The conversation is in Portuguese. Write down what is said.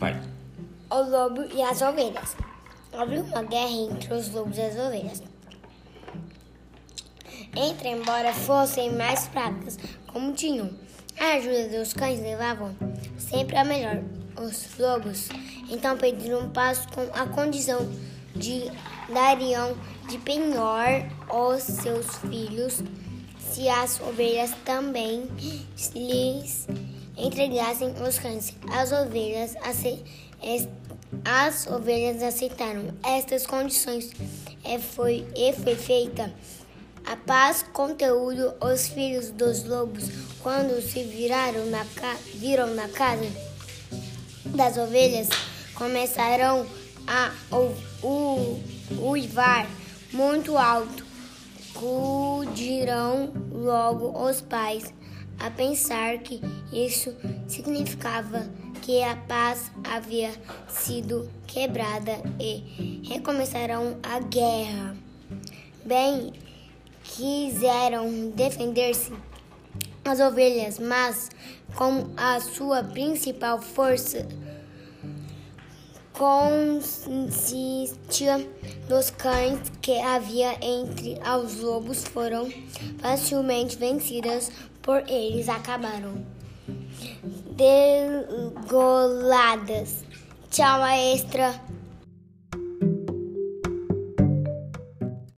Vai. O lobo e as ovelhas. Houve uma guerra entre os lobos e as ovelhas. Entre, embora fossem mais fracas, como tinham a ajuda dos cães, levavam sempre a melhor os lobos. Então pediram um passo com a condição de dariam de penhor os seus filhos se as ovelhas também lhes entregassem os cães. As ovelhas, as ovelhas aceitaram estas condições e foi, e foi feita a paz. Conteúdo: os filhos dos lobos, quando se viraram na, viram na casa das ovelhas, começaram a uivar muito alto. Acudirão logo os pais a pensar que isso significava que a paz havia sido quebrada e recomeçaram a guerra. Bem, quiseram defender-se as ovelhas, mas com a sua principal força consistia nos cães que havia entre os lobos foram facilmente vencidas por eles acabaram degoladas. Tchau, extra.